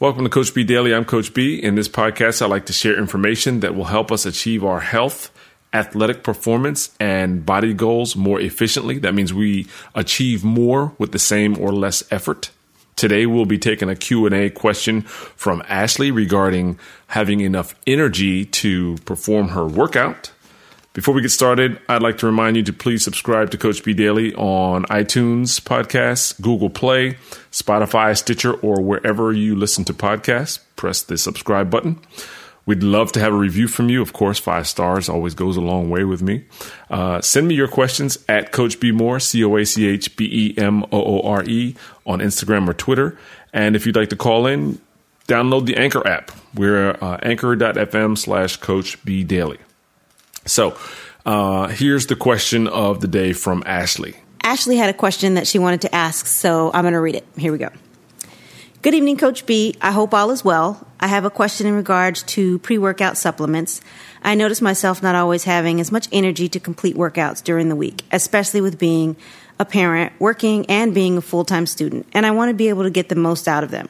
Welcome to Coach B Daily. I'm Coach B. In this podcast, I like to share information that will help us achieve our health, athletic performance, and body goals more efficiently. That means we achieve more with the same or less effort. Today, we'll be taking a Q&A question from Ashley regarding having enough energy to perform her workout. Before we get started, I'd like to remind you to please subscribe to Coach B Daily on iTunes podcasts, Google Play, Spotify, Stitcher, or wherever you listen to podcasts. Press the subscribe button. We'd love to have a review from you. Of course, five stars always goes a long way with me. Uh, send me your questions at Coach B Moore, C O A C H B E M O O R E, on Instagram or Twitter. And if you'd like to call in, download the Anchor app. We're uh, anchor.fm slash Coach B Daily. So uh, here's the question of the day from Ashley. Ashley had a question that she wanted to ask, so I'm going to read it. Here we go. Good evening, Coach B. I hope all is well. I have a question in regards to pre workout supplements. I notice myself not always having as much energy to complete workouts during the week, especially with being a parent, working, and being a full time student, and I want to be able to get the most out of them.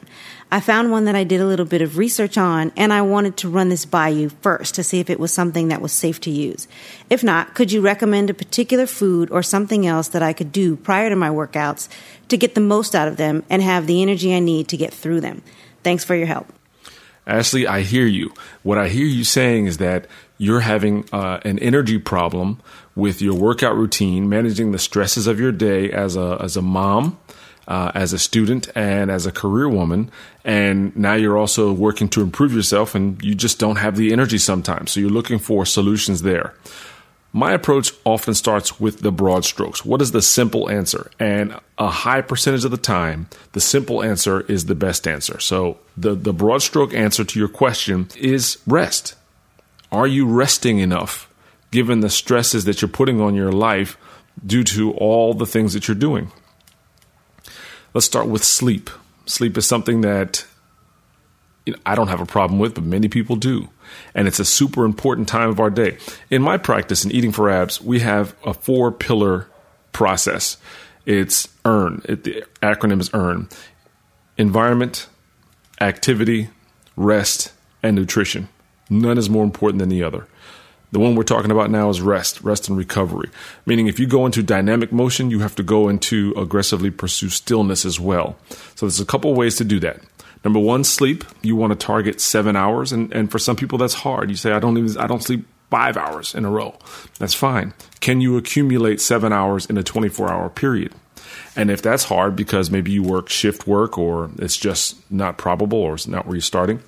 I found one that I did a little bit of research on, and I wanted to run this by you first to see if it was something that was safe to use. If not, could you recommend a particular food or something else that I could do prior to my workouts to get the most out of them and have the energy I need to get through them? Thanks for your help. Ashley, I hear you. What I hear you saying is that you're having uh, an energy problem with your workout routine, managing the stresses of your day as a as a mom, uh, as a student, and as a career woman. And now you're also working to improve yourself, and you just don't have the energy sometimes. So you're looking for solutions there. My approach often starts with the broad strokes. What is the simple answer? And a high percentage of the time, the simple answer is the best answer. So the, the broad stroke answer to your question is rest. Are you resting enough given the stresses that you're putting on your life due to all the things that you're doing? Let's start with sleep. Sleep is something that you know, I don't have a problem with, but many people do. And it's a super important time of our day. In my practice in Eating for Abs, we have a four pillar process. It's EARN. It, the acronym is EARN environment, activity, rest, and nutrition. None is more important than the other. The one we're talking about now is rest, rest and recovery. Meaning, if you go into dynamic motion, you have to go into aggressively pursue stillness as well. So, there's a couple ways to do that. Number one, sleep. You want to target seven hours, and, and for some people that's hard. You say, I don't even I don't sleep five hours in a row. That's fine. Can you accumulate seven hours in a 24 hour period? And if that's hard because maybe you work shift work or it's just not probable or it's not where you're starting,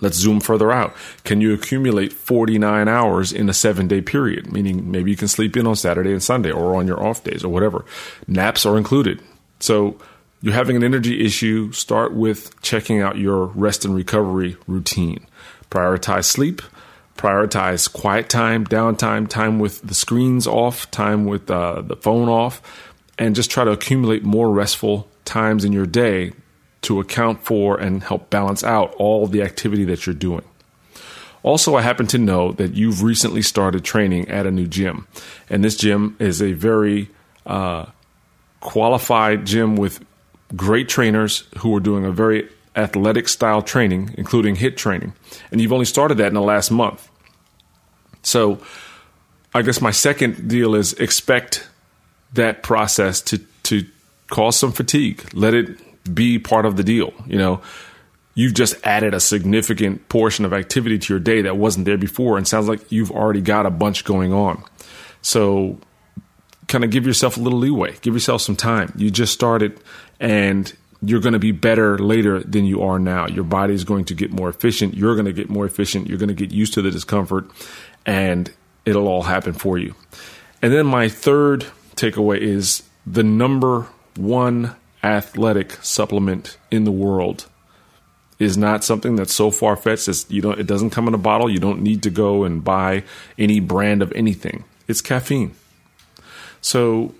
let's zoom further out. Can you accumulate 49 hours in a seven day period? Meaning maybe you can sleep in on Saturday and Sunday or on your off days or whatever. Naps are included. So you're having an energy issue, start with checking out your rest and recovery routine. Prioritize sleep, prioritize quiet time, downtime, time with the screens off, time with uh, the phone off, and just try to accumulate more restful times in your day to account for and help balance out all the activity that you're doing. Also, I happen to know that you've recently started training at a new gym, and this gym is a very uh, qualified gym with great trainers who are doing a very athletic style training, including HIT training. And you've only started that in the last month. So I guess my second deal is expect that process to, to cause some fatigue. Let it be part of the deal. You know, you've just added a significant portion of activity to your day that wasn't there before and sounds like you've already got a bunch going on. So kind of give yourself a little leeway, give yourself some time. You just started and you're going to be better later than you are now. Your body is going to get more efficient. You're going to get more efficient. You're going to get used to the discomfort and it'll all happen for you. And then my third takeaway is the number one athletic supplement in the world is not something that's so far fetched. You don't. It doesn't come in a bottle. You don't need to go and buy any brand of anything. It's caffeine. So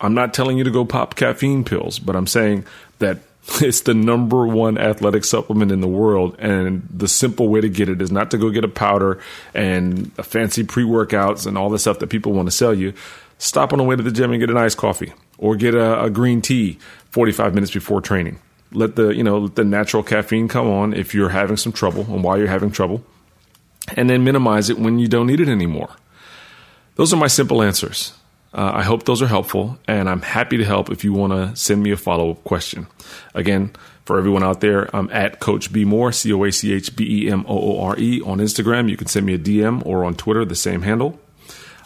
I'm not telling you to go pop caffeine pills, but I'm saying that it's the number one athletic supplement in the world. And the simple way to get it is not to go get a powder and a fancy pre workouts and all the stuff that people want to sell you. Stop on the way to the gym and get an iced coffee or get a, a green tea 45 minutes before training. let the you know let the natural caffeine come on if you're having some trouble and why you're having trouble, and then minimize it when you don't need it anymore. Those are my simple answers. Uh, I hope those are helpful, and I'm happy to help if you want to send me a follow up question. Again, for everyone out there, I'm at Coach B Moore, C O A C H B E M O O R E, on Instagram. You can send me a DM or on Twitter, the same handle.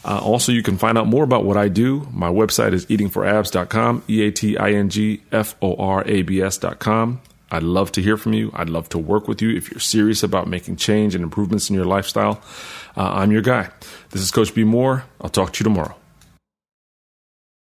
Uh, also, you can find out more about what I do. My website is eatingforabs.com, E A T I N G F O R A B S.com. I'd love to hear from you. I'd love to work with you if you're serious about making change and improvements in your lifestyle. Uh, I'm your guy. This is Coach B Moore. I'll talk to you tomorrow.